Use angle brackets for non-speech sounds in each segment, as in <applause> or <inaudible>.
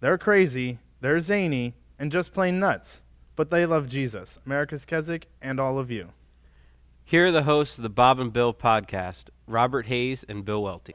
They're crazy, they're zany, and just plain nuts. But they love Jesus, America's Keswick, and all of you. Here are the hosts of the Bob and Bill podcast Robert Hayes and Bill Welte.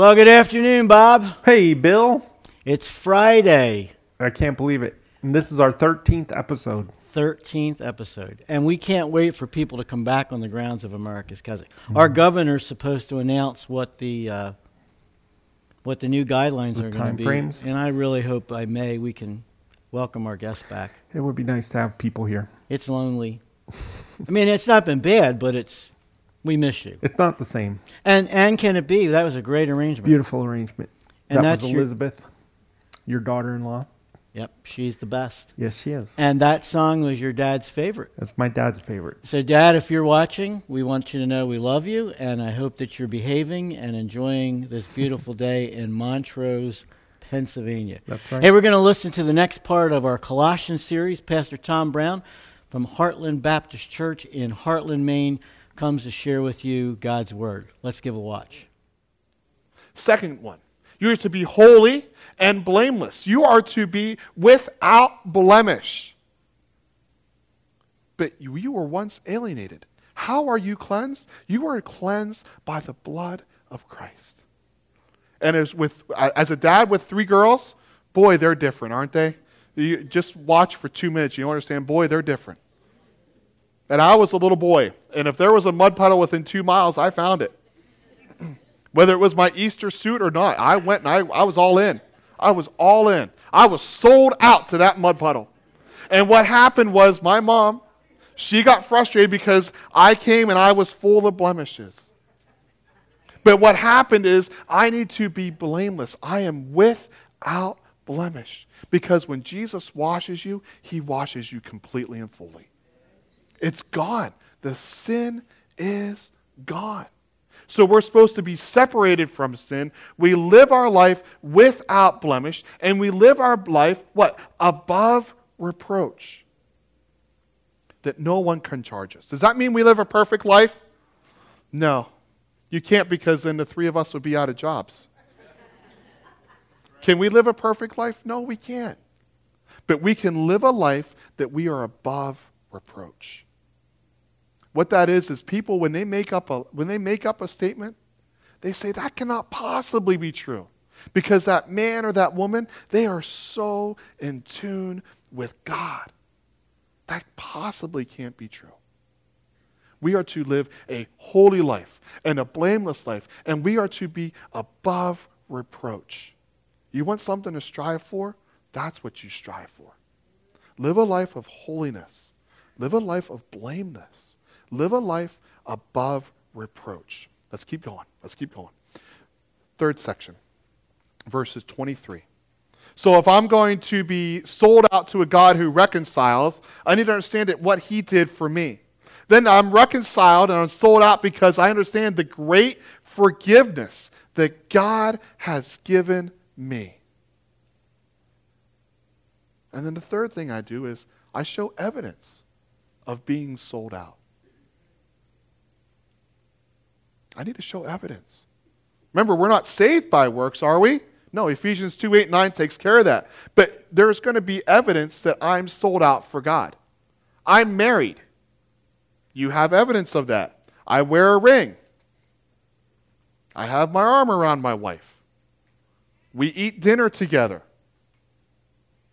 Well, good afternoon, Bob. Hey, Bill. It's Friday, I can't believe it. And this is our 13th episode. 13th episode. And we can't wait for people to come back on the grounds of America's Keswick. Our governor's supposed to announce what the uh, what the new guidelines The are going to be. timeframes? And I really hope by May we can welcome our guests back. It would be nice to have people here. It's lonely. I mean, it's not been bad, but it's we miss you. It's not the same. And and can it be? That was a great arrangement. Beautiful arrangement. And that that's was your- Elizabeth, your daughter in law. Yep, she's the best. Yes, she is. And that song was your dad's favorite. That's my dad's favorite. So, Dad, if you're watching, we want you to know we love you, and I hope that you're behaving and enjoying this <laughs> beautiful day in Montrose, Pennsylvania. That's right. Hey, we're going to listen to the next part of our Colossians series. Pastor Tom Brown from Hartland Baptist Church in Hartland, Maine, comes to share with you God's Word. Let's give a watch. Second one, you are to be holy and blameless. You are to be without blemish. But you, you were once alienated. How are you cleansed? You are cleansed by the blood of Christ. And as with as a dad with three girls, boy, they're different, aren't they? You just watch for two minutes, you understand. Boy, they're different. And I was a little boy, and if there was a mud puddle within two miles, I found it. <clears throat> Whether it was my Easter suit or not, I went and I, I was all in. I was all in. I was sold out to that mud puddle. And what happened was my mom, she got frustrated because I came and I was full of blemishes. But what happened is I need to be blameless. I am without blemish. Because when Jesus washes you, he washes you completely and fully. It's gone. The sin is gone. So we're supposed to be separated from sin. We live our life without blemish, and we live our life, what? Above reproach. That no one can charge us. Does that mean we live a perfect life? No. You can't because then the three of us would be out of jobs. Can we live a perfect life? No, we can't. But we can live a life that we are above reproach. What that is is people when they make up a when they make up a statement, they say that cannot possibly be true. Because that man or that woman, they are so in tune with God. That possibly can't be true. We are to live a holy life and a blameless life, and we are to be above reproach. You want something to strive for? That's what you strive for. Live a life of holiness. Live a life of blameless. Live a life above reproach. Let's keep going. Let's keep going. Third section, verses 23. So if I'm going to be sold out to a God who reconciles, I need to understand it, what he did for me. Then I'm reconciled and I'm sold out because I understand the great forgiveness that God has given me. And then the third thing I do is I show evidence of being sold out. I need to show evidence. Remember, we're not saved by works, are we? No, Ephesians 2 8 9 takes care of that. But there's going to be evidence that I'm sold out for God. I'm married. You have evidence of that. I wear a ring. I have my arm around my wife. We eat dinner together.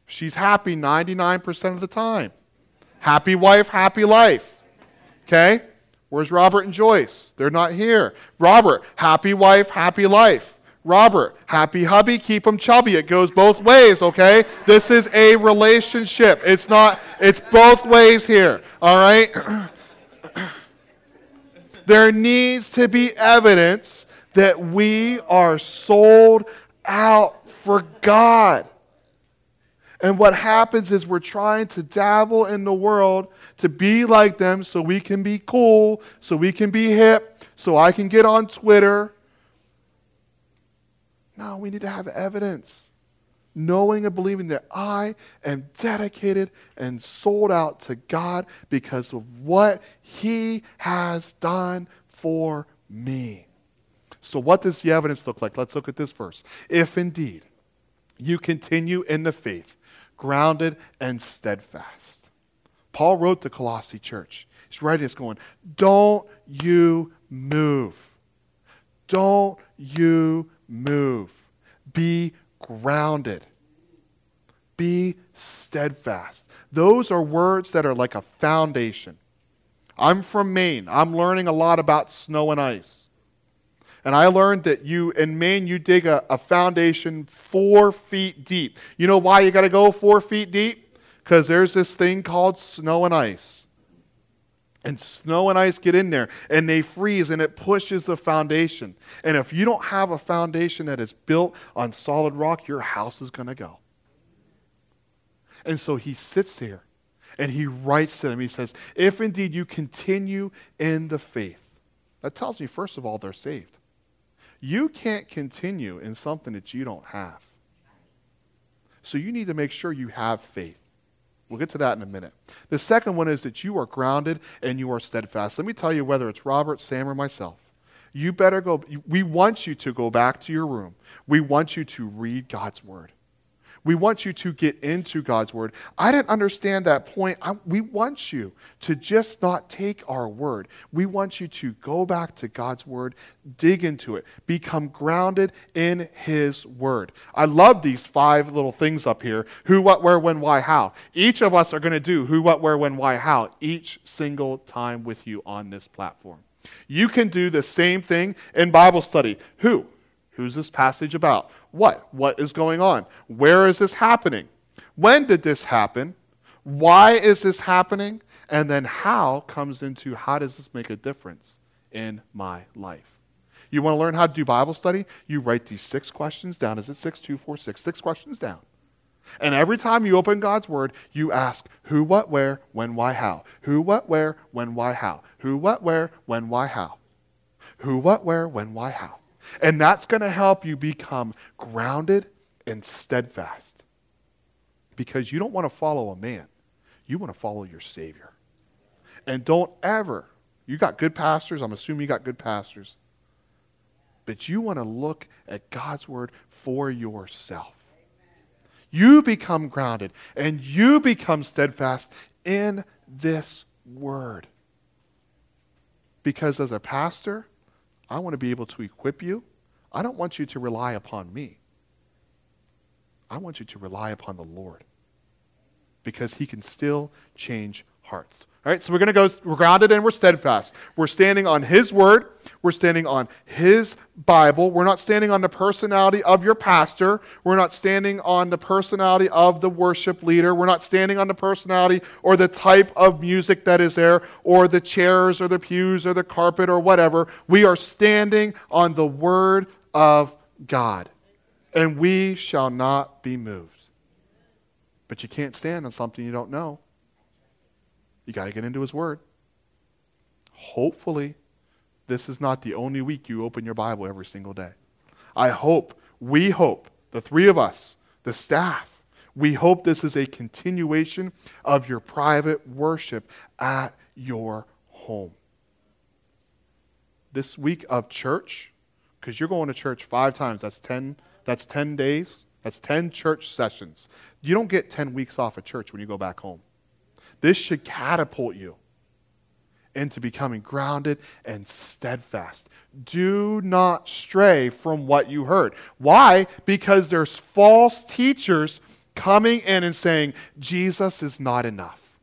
She's happy 99% of the time. Happy wife, happy life. Okay? Where's Robert and Joyce? They're not here. Robert, happy wife, happy life. Robert, happy hubby, keep him chubby. It goes both ways, okay? This is a relationship. It's not, it's both ways here, all right? <clears throat> there needs to be evidence that we are sold out for God. And what happens is we're trying to dabble in the world to be like them so we can be cool, so we can be hip, so I can get on Twitter. No, we need to have evidence. Knowing and believing that I am dedicated and sold out to God because of what He has done for me. So, what does the evidence look like? Let's look at this verse. If indeed you continue in the faith, grounded and steadfast. Paul wrote the Colossae church. He's writing this going, Don't you move. Don't you move. Be grounded. Be steadfast. Those are words that are like a foundation. I'm from Maine. I'm learning a lot about snow and ice. And I learned that you, in Maine, you dig a, a foundation four feet deep. You know why you got to go four feet deep? Because there's this thing called snow and ice. And snow and ice get in there and they freeze and it pushes the foundation. And if you don't have a foundation that is built on solid rock, your house is going to go. And so he sits there and he writes to them. He says, If indeed you continue in the faith, that tells me, first of all, they're saved. You can't continue in something that you don't have. So you need to make sure you have faith. We'll get to that in a minute. The second one is that you are grounded and you are steadfast. Let me tell you whether it's Robert, Sam, or myself. You better go. We want you to go back to your room. We want you to read God's word. We want you to get into God's word. I didn't understand that point. I, we want you to just not take our word. We want you to go back to God's word, dig into it, become grounded in his word. I love these five little things up here who, what, where, when, why, how. Each of us are going to do who, what, where, when, why, how each single time with you on this platform. You can do the same thing in Bible study. Who? Who's this passage about? What? What is going on? Where is this happening? When did this happen? Why is this happening? And then how comes into how does this make a difference in my life? You want to learn how to do Bible study? You write these six questions down. Is it six, two, four, six? Six questions down. And every time you open God's Word, you ask who, what, where, when, why, how. Who, what, where, when, why, how. Who, what, where, when, why, how. Who, what, where, when, why, how. And that's going to help you become grounded and steadfast. Because you don't want to follow a man, you want to follow your Savior. And don't ever, you got good pastors, I'm assuming you got good pastors, but you want to look at God's Word for yourself. You become grounded and you become steadfast in this Word. Because as a pastor, I want to be able to equip you. I don't want you to rely upon me. I want you to rely upon the Lord because he can still change hearts. All right, so we're going to go, we're grounded and we're steadfast. We're standing on His Word. We're standing on His Bible. We're not standing on the personality of your pastor. We're not standing on the personality of the worship leader. We're not standing on the personality or the type of music that is there or the chairs or the pews or the carpet or whatever. We are standing on the Word of God, and we shall not be moved. But you can't stand on something you don't know. You got to get into His Word. Hopefully, this is not the only week you open your Bible every single day. I hope, we hope, the three of us, the staff, we hope this is a continuation of your private worship at your home. This week of church, because you're going to church five times, that's 10, that's 10 days, that's 10 church sessions. You don't get 10 weeks off of church when you go back home. This should catapult you into becoming grounded and steadfast. Do not stray from what you heard. Why? Because there's false teachers coming in and saying, Jesus is not enough.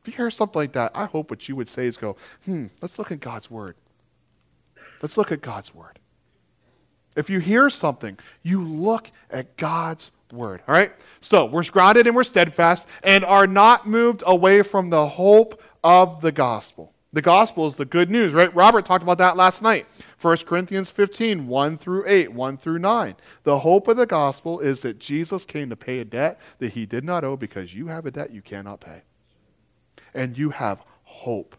If you hear something like that, I hope what you would say is go, hmm, let's look at God's Word. Let's look at God's Word. If you hear something, you look at God's word. All right? So we're grounded and we're steadfast and are not moved away from the hope of the gospel. The gospel is the good news, right? Robert talked about that last night. 1 Corinthians 15, 1 through 8, 1 through 9. The hope of the gospel is that Jesus came to pay a debt that he did not owe because you have a debt you cannot pay. And you have hope.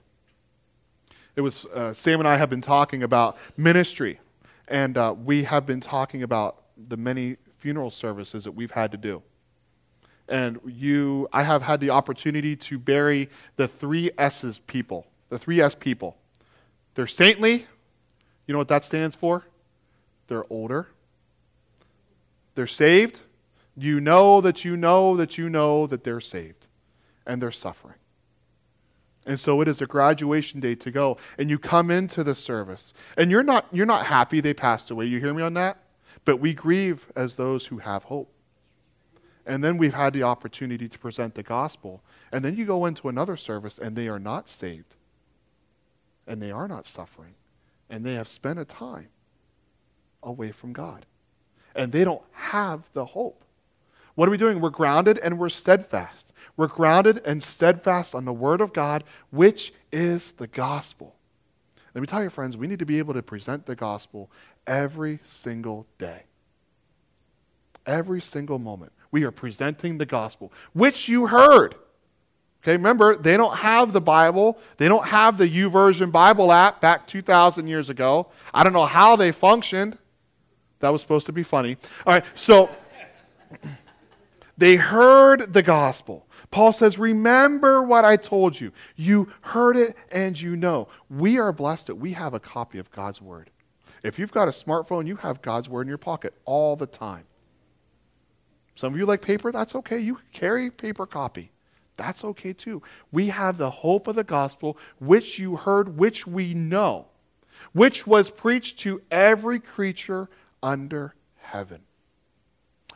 It was, uh, Sam and I have been talking about ministry, and uh, we have been talking about the many funeral services that we've had to do. And you, I have had the opportunity to bury the three S's people, the three S people. They're saintly. You know what that stands for? They're older. They're saved. You know that you know that you know that they're saved. And they're suffering. And so it is a graduation day to go. And you come into the service. And you're not, you're not happy they passed away. You hear me on that? But we grieve as those who have hope. And then we've had the opportunity to present the gospel. And then you go into another service and they are not saved. And they are not suffering. And they have spent a time away from God. And they don't have the hope. What are we doing? We're grounded and we're steadfast. We're grounded and steadfast on the Word of God, which is the gospel. Let me tell you, friends, we need to be able to present the gospel every single day. Every single moment. We are presenting the gospel, which you heard. Okay, remember, they don't have the Bible. They don't have the YouVersion Bible app back 2,000 years ago. I don't know how they functioned. That was supposed to be funny. All right, so they heard the gospel. Paul says, Remember what I told you. You heard it and you know. We are blessed that we have a copy of God's word. If you've got a smartphone, you have God's word in your pocket all the time. Some of you like paper, that's okay. You carry paper copy. That's okay too. We have the hope of the gospel, which you heard, which we know, which was preached to every creature under heaven,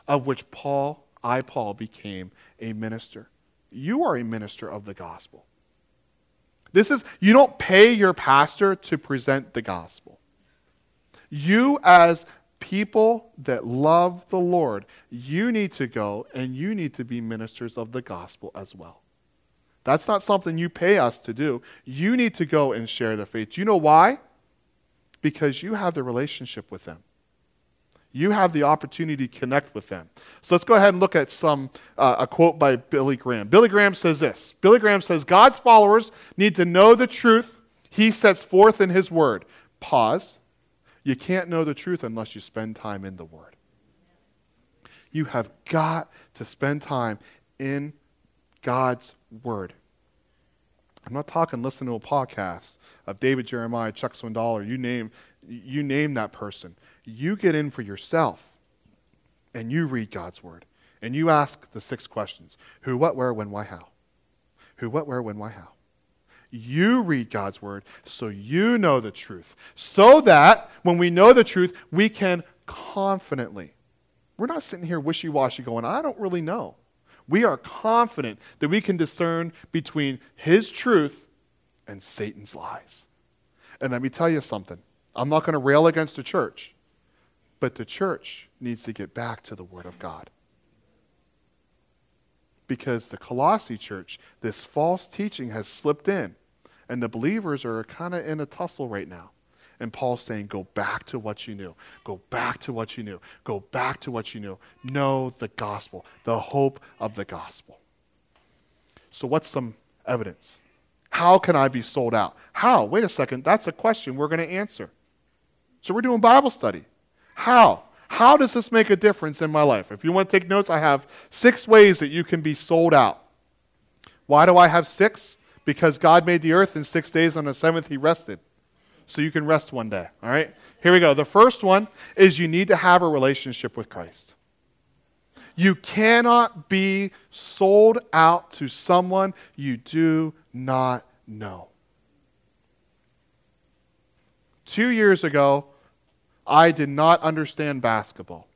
of which Paul, I, Paul, became a minister. You are a minister of the gospel. This is, you don't pay your pastor to present the gospel. You, as people that love the Lord, you need to go and you need to be ministers of the gospel as well. That's not something you pay us to do. You need to go and share the faith. Do you know why? Because you have the relationship with them. You have the opportunity to connect with them. So let's go ahead and look at some uh, a quote by Billy Graham. Billy Graham says this. Billy Graham says God's followers need to know the truth he sets forth in his word. Pause. You can't know the truth unless you spend time in the Word. You have got to spend time in God's Word. I'm not talking listen to a podcast of David Jeremiah, Chuck Swindoll, you name you name that person. You get in for yourself and you read God's word. And you ask the six questions. Who, what, where, when, why, how? Who, what, where, when, why, how? You read God's word so you know the truth. So that when we know the truth, we can confidently. We're not sitting here wishy washy going, I don't really know. We are confident that we can discern between His truth and Satan's lies. And let me tell you something. I'm not going to rail against the church, but the church needs to get back to the Word of God because the Colossae church, this false teaching has slipped in. And the believers are kind of in a tussle right now. And Paul's saying, go back to what you knew. Go back to what you knew. Go back to what you knew. Know the gospel, the hope of the gospel. So, what's some evidence? How can I be sold out? How? Wait a second. That's a question we're going to answer. So, we're doing Bible study. How? How does this make a difference in my life? If you want to take notes, I have six ways that you can be sold out. Why do I have six? Because God made the earth in six days, on the seventh, He rested. So you can rest one day. All right? Here we go. The first one is you need to have a relationship with Christ. You cannot be sold out to someone you do not know. Two years ago, I did not understand basketball.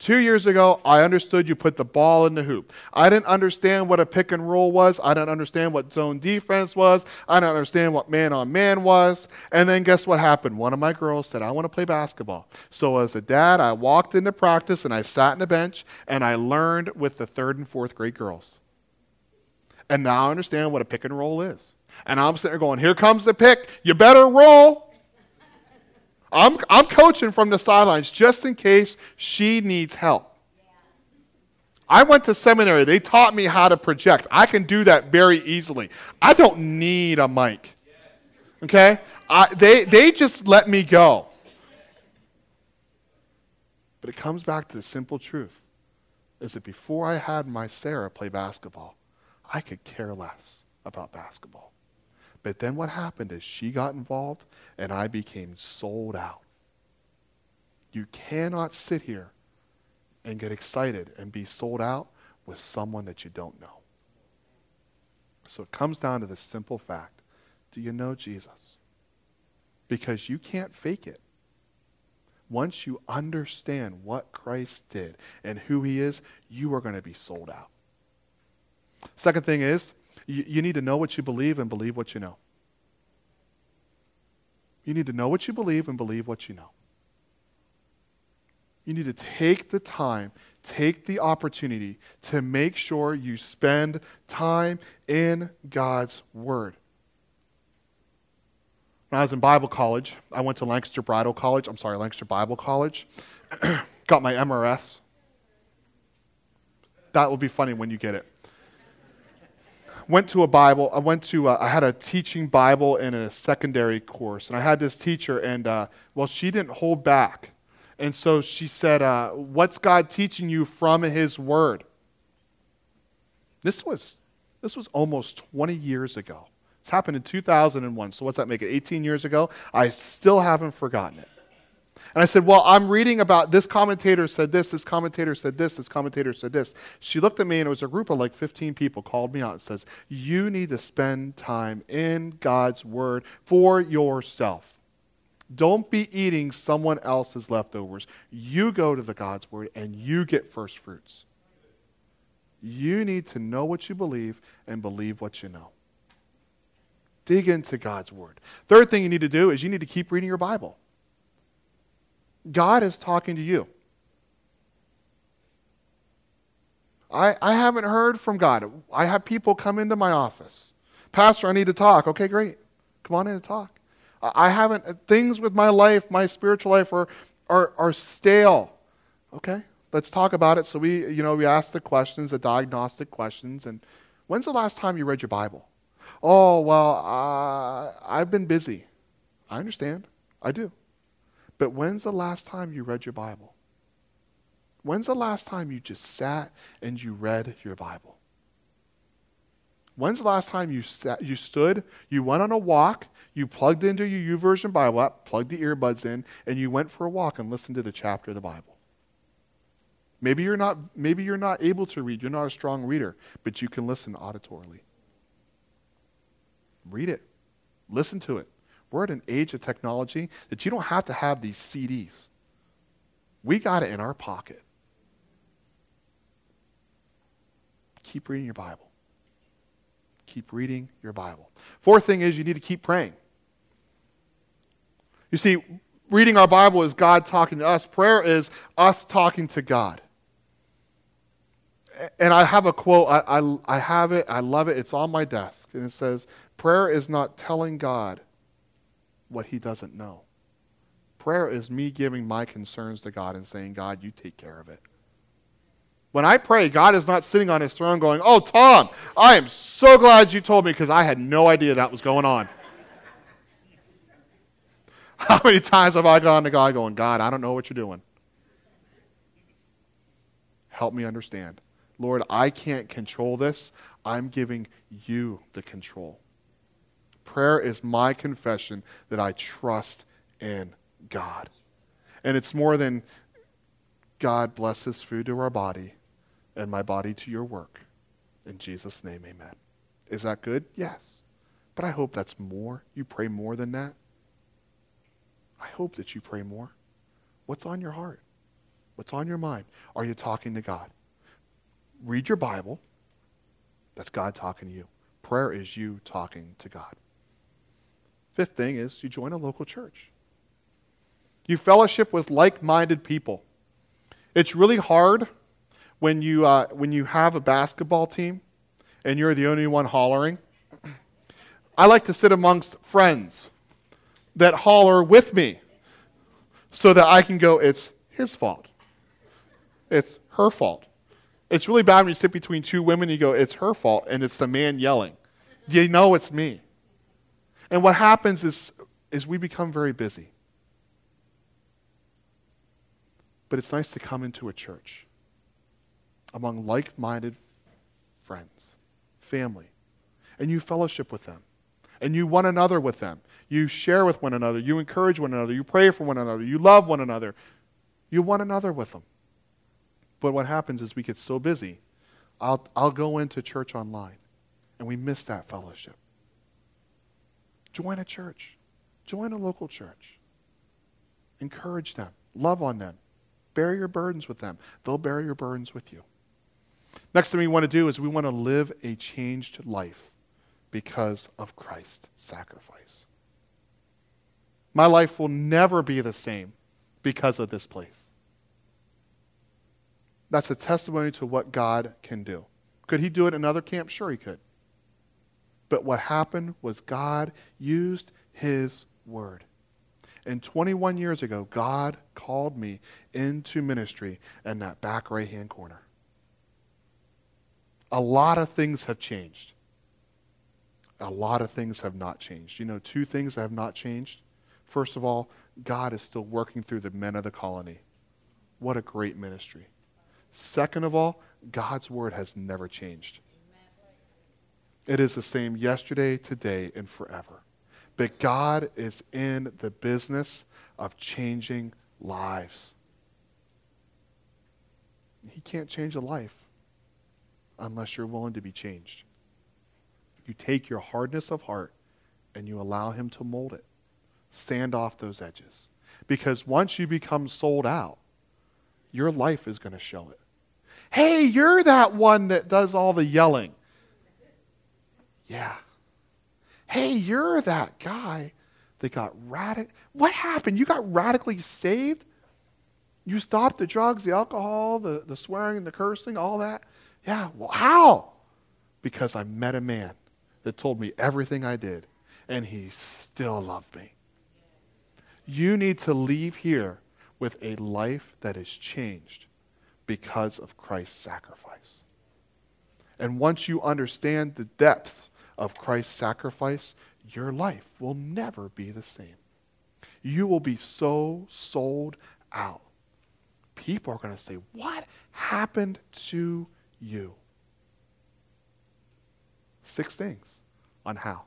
Two years ago, I understood you put the ball in the hoop. I didn't understand what a pick and roll was. I didn't understand what zone defense was. I didn't understand what man on man was. And then guess what happened? One of my girls said, I want to play basketball. So as a dad, I walked into practice and I sat in a bench and I learned with the third and fourth grade girls. And now I understand what a pick and roll is. And I'm sitting there going, Here comes the pick. You better roll. I'm, I'm coaching from the sidelines just in case she needs help. I went to seminary. They taught me how to project. I can do that very easily. I don't need a mic. Okay? I, they, they just let me go. But it comes back to the simple truth is that before I had my Sarah play basketball, I could care less about basketball. But then what happened is she got involved and I became sold out. You cannot sit here and get excited and be sold out with someone that you don't know. So it comes down to the simple fact do you know Jesus? Because you can't fake it. Once you understand what Christ did and who he is, you are going to be sold out. Second thing is, you, you need to know what you believe and believe what you know. You need to know what you believe and believe what you know. You need to take the time, take the opportunity to make sure you spend time in God's Word. When I was in Bible college, I went to Lancaster Bridal College. I'm sorry, Lancaster Bible College. <clears throat> Got my MRS. That will be funny when you get it. Went to a Bible. I went to. A, I had a teaching Bible in a secondary course, and I had this teacher, and uh, well, she didn't hold back, and so she said, uh, "What's God teaching you from His Word?" This was, this was almost 20 years ago. This happened in 2001. So what's that make it? 18 years ago. I still haven't forgotten it. And I said, Well, I'm reading about this commentator said this, this commentator said this, this commentator said this. She looked at me, and it was a group of like 15 people called me out and says, You need to spend time in God's Word for yourself. Don't be eating someone else's leftovers. You go to the God's Word and you get first fruits. You need to know what you believe and believe what you know. Dig into God's Word. Third thing you need to do is you need to keep reading your Bible. God is talking to you. I, I haven't heard from God. I have people come into my office. Pastor, I need to talk. Okay, great. Come on in and talk. I haven't, things with my life, my spiritual life are, are, are stale. Okay, let's talk about it. So we, you know, we ask the questions, the diagnostic questions. And when's the last time you read your Bible? Oh, well, uh, I've been busy. I understand. I do. But when's the last time you read your Bible? When's the last time you just sat and you read your Bible? When's the last time you sat, you stood, you went on a walk, you plugged into your YouVersion Bible app, plugged the earbuds in, and you went for a walk and listened to the chapter of the Bible? Maybe you're not maybe you're not able to read, you're not a strong reader, but you can listen auditorily. Read it. Listen to it. We're at an age of technology that you don't have to have these CDs. We got it in our pocket. Keep reading your Bible. Keep reading your Bible. Fourth thing is you need to keep praying. You see, reading our Bible is God talking to us, prayer is us talking to God. And I have a quote, I, I, I have it, I love it, it's on my desk. And it says, Prayer is not telling God what he doesn't know. Prayer is me giving my concerns to God and saying, God, you take care of it. When I pray, God is not sitting on his throne going, Oh, Tom, I am so glad you told me because I had no idea that was going on. <laughs> How many times have I gone to God going, God, I don't know what you're doing. Help me understand. Lord, I can't control this. I'm giving you the control. Prayer is my confession that I trust in God. And it's more than God bless this food to our body and my body to your work. In Jesus' name, amen. Is that good? Yes. But I hope that's more. You pray more than that. I hope that you pray more. What's on your heart? What's on your mind? Are you talking to God? Read your Bible. That's God talking to you. Prayer is you talking to God. Fifth thing is you join a local church. You fellowship with like minded people. It's really hard when you, uh, when you have a basketball team and you're the only one hollering. <clears throat> I like to sit amongst friends that holler with me so that I can go, it's his fault. It's her fault. It's really bad when you sit between two women and you go, it's her fault, and it's the man yelling. You know it's me. And what happens is, is we become very busy. But it's nice to come into a church among like minded friends, family, and you fellowship with them, and you one another with them. You share with one another, you encourage one another, you pray for one another, you love one another, you one another with them. But what happens is we get so busy, I'll, I'll go into church online, and we miss that fellowship. Join a church. Join a local church. Encourage them. Love on them. Bear your burdens with them. They'll bear your burdens with you. Next thing we want to do is we want to live a changed life because of Christ's sacrifice. My life will never be the same because of this place. That's a testimony to what God can do. Could he do it in another camp? Sure, he could. But what happened was God used his word. And 21 years ago, God called me into ministry in that back right hand corner. a lot of things have changed. A lot of things have not changed. You know, two things that have not changed. First of all, God is still working through the men of the colony. What a great ministry. Second of all, God's word has never changed. It is the same yesterday, today, and forever. But God is in the business of changing lives. He can't change a life unless you're willing to be changed. You take your hardness of heart and you allow Him to mold it, sand off those edges. Because once you become sold out, your life is going to show it. Hey, you're that one that does all the yelling. Yeah. Hey, you're that guy that got radical. What happened? You got radically saved? You stopped the drugs, the alcohol, the, the swearing, and the cursing, all that? Yeah. Well, how? Because I met a man that told me everything I did, and he still loved me. You need to leave here with a life that is changed because of Christ's sacrifice. And once you understand the depths of Christ's sacrifice, your life will never be the same. You will be so sold out. People are going to say, What happened to you? Six things on how.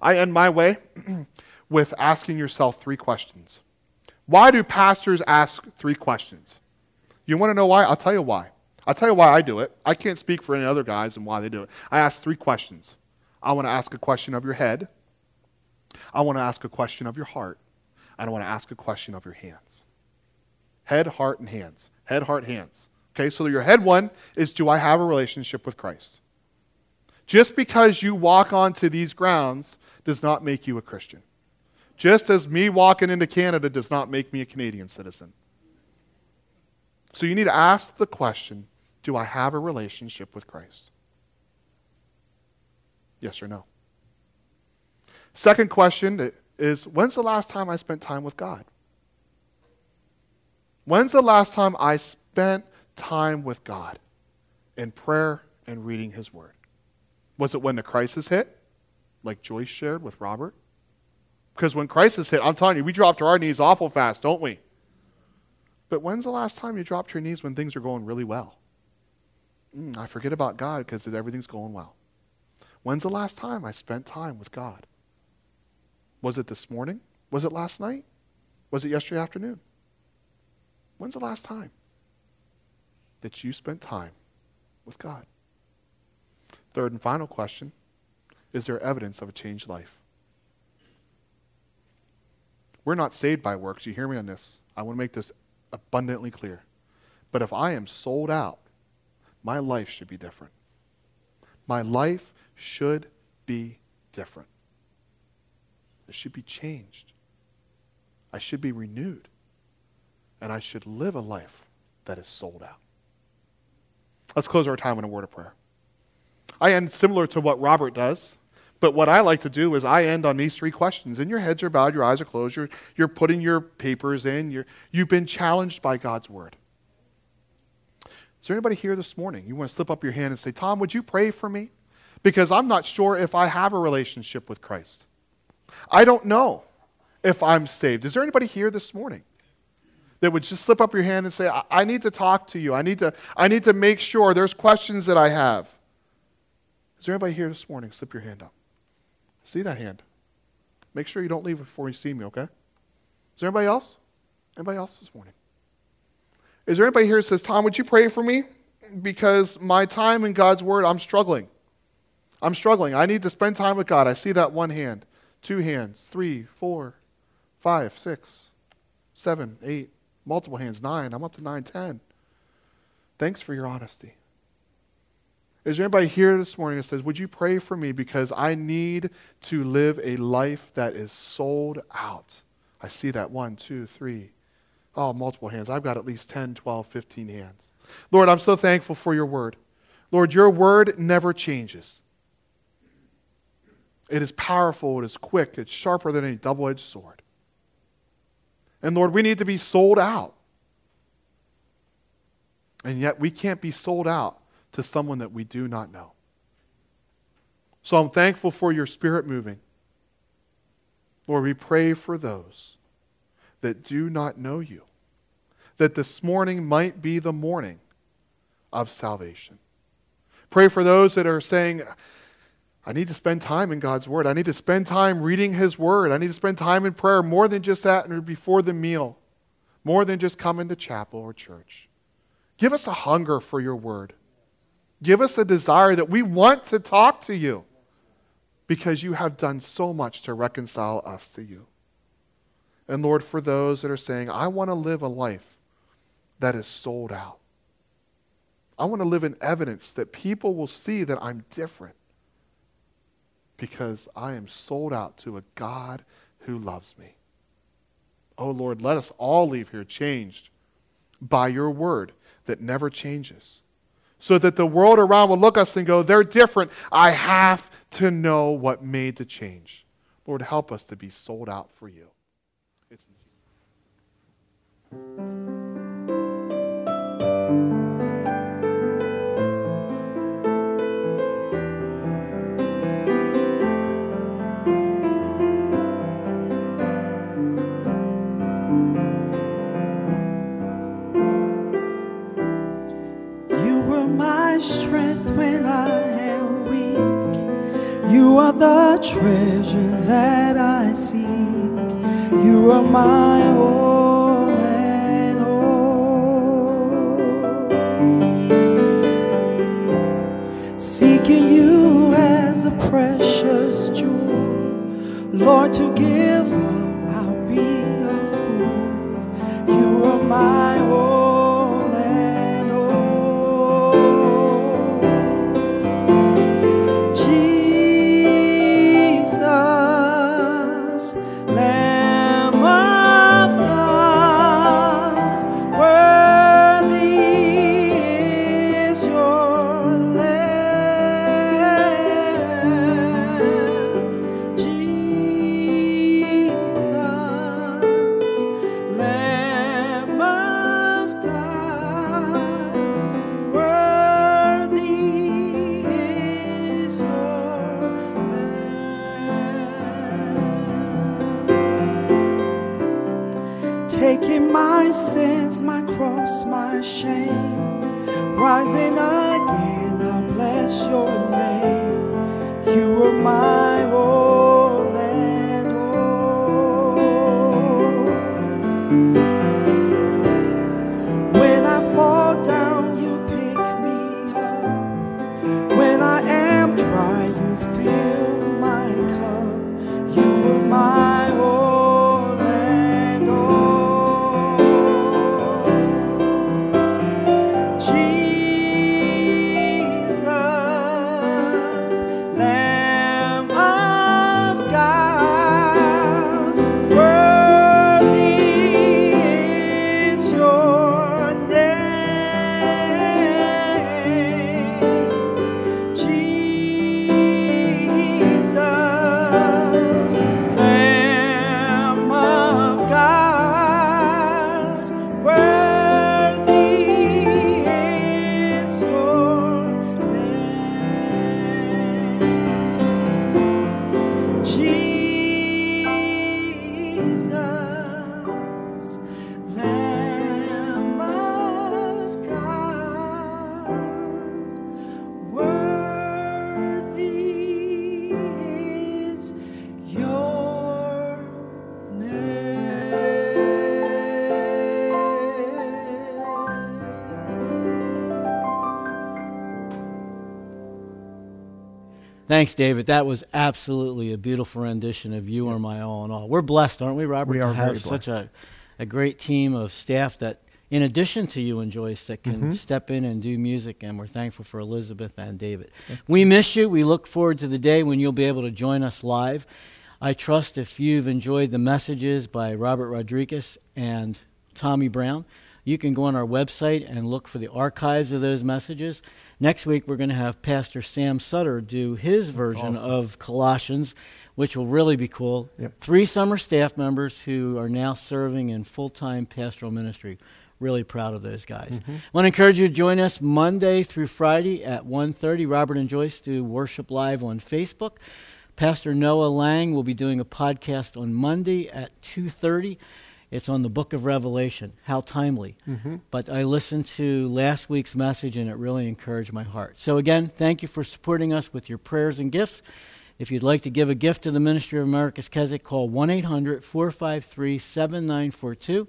I end my way <clears throat> with asking yourself three questions. Why do pastors ask three questions? You want to know why? I'll tell you why. I'll tell you why I do it. I can't speak for any other guys and why they do it. I ask three questions. I want to ask a question of your head. I want to ask a question of your heart. I want to ask a question of your hands. Head, heart, and hands. Head, heart, hands. Okay, so your head one is Do I have a relationship with Christ? Just because you walk onto these grounds does not make you a Christian. Just as me walking into Canada does not make me a Canadian citizen. So you need to ask the question Do I have a relationship with Christ? Yes or no? Second question is When's the last time I spent time with God? When's the last time I spent time with God in prayer and reading His Word? Was it when the crisis hit, like Joyce shared with Robert? Because when crisis hit, I'm telling you, we drop to our knees awful fast, don't we? But when's the last time you dropped your knees when things are going really well? Mm, I forget about God because everything's going well. When's the last time I spent time with God? Was it this morning? Was it last night? Was it yesterday afternoon? When's the last time that you spent time with God? Third and final question Is there evidence of a changed life? We're not saved by works. You hear me on this? I want to make this abundantly clear. But if I am sold out, my life should be different. My life should be different. It should be changed. I should be renewed. And I should live a life that is sold out. Let's close our time in a word of prayer. I end similar to what Robert does. But what I like to do is I end on these three questions. And your heads are bowed, your eyes are closed, you're, you're putting your papers in, you're, you've been challenged by God's word. Is there anybody here this morning? You want to slip up your hand and say, Tom, would you pray for me? Because I'm not sure if I have a relationship with Christ. I don't know if I'm saved. Is there anybody here this morning that would just slip up your hand and say, I, I need to talk to you. I need to, I need to make sure there's questions that I have. Is there anybody here this morning? Slip your hand up. See that hand. Make sure you don't leave before you see me, okay? Is there anybody else? Anybody else this morning? Is there anybody here that says, Tom, would you pray for me? Because my time in God's Word, I'm struggling. I'm struggling. I need to spend time with God. I see that one hand, two hands, three, four, five, six, seven, eight, multiple hands, nine. I'm up to nine, ten. Thanks for your honesty. Is there anybody here this morning that says, Would you pray for me because I need to live a life that is sold out? I see that one, two, three. Oh, multiple hands. I've got at least 10, 12, 15 hands. Lord, I'm so thankful for your word. Lord, your word never changes. It is powerful, it is quick, it's sharper than any double edged sword. And Lord, we need to be sold out. And yet we can't be sold out to someone that we do not know. So I'm thankful for your spirit moving. Lord, we pray for those that do not know you, that this morning might be the morning of salvation. Pray for those that are saying, I need to spend time in God's Word. I need to spend time reading His Word. I need to spend time in prayer more than just that and before the meal, more than just coming to chapel or church. Give us a hunger for your Word. Give us a desire that we want to talk to you because you have done so much to reconcile us to you. And Lord, for those that are saying, I want to live a life that is sold out, I want to live in evidence that people will see that I'm different because I am sold out to a God who loves me. Oh Lord, let us all leave here changed by your word that never changes. So that the world around will look us and go, they're different. I have to know what made the change. Lord, help us to be sold out for You are the treasure that I seek. You are my all and all. Seeking you as a precious jewel, Lord, to give up, I'll be a fool. You are my Thanks, David. That was absolutely a beautiful rendition of "You Are My All in All." We're blessed, aren't we, Robert? We are to have such a, blessed. a great team of staff that, in addition to you and Joyce, that can Mm-hmm. step in and do music. And we're thankful for Elizabeth and David. we miss you. We look forward to the day when you'll be able to join us live. I trust if you've enjoyed the messages by Robert Rodriguez and Tommy Brown, you can go on our website and look for the archives of those messages. Next week, we're going to have Pastor Sam Sutter do his version awesome. of Colossians, which will really be cool. Yep. Three summer staff members who are now serving in full time pastoral ministry. Really proud of those guys. Mm-hmm. want to encourage you to join us Monday through Friday at 1.30. Robert and Joyce do worship live on Facebook. Pastor Noah Lang will be doing a podcast on Monday at 2.30. It's on the book of Revelation. How timely. Mm-hmm. But I listened to last week's message and it really encouraged my heart. So, again, thank you for supporting us with your prayers and gifts. If you'd like to give a gift to the Ministry of America's Keswick, call 1 800 453 7942.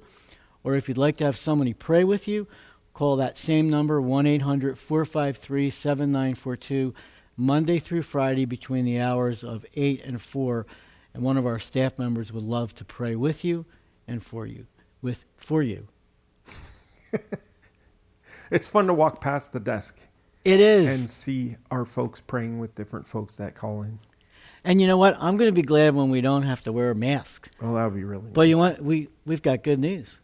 Or if you'd like to have somebody pray with you, call that same number, 1 800 453 7942, Monday through Friday between the hours of 8 and 4. And one of our staff members would love to pray with you and for you. With for you. <laughs> It's fun to walk past the desk It is. and see our folks praying with different folks that call in. And you know what? I'm going to be glad when we don't have to wear a mask. Oh, that would be really But you want we we've got good news.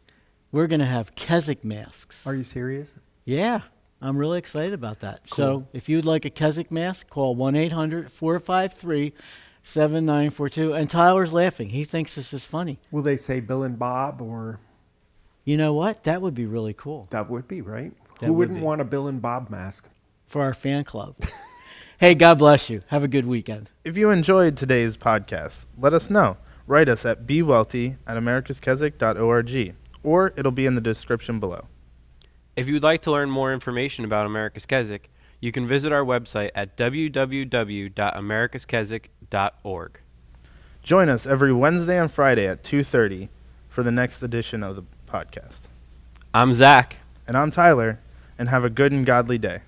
We're going to have Keswick masks. Are you serious? Yeah, I'm really excited about that. So if you'd like a Keswick mask, call 1 800 453 7942. And Tyler's laughing. He thinks this is funny. Will they say Bill and Bob or You know what? That would be really cool that would be, right? That Who would wouldn't be. want a Bill and Bob mask? for our fan club. <laughs> hey, God bless you. Have a good weekend. If you enjoyed today's podcast, let us know. Write us at bwelte at americaskeswick.org, or it'll be in the description below. If you'd like to learn more information about America's Keswick, you can visit our website at www.americaskeswick.org. Join us every Wednesday and Friday at 2:30 for the next edition of the podcast. I'm Zach. And I'm Tyler, and have a good and godly day.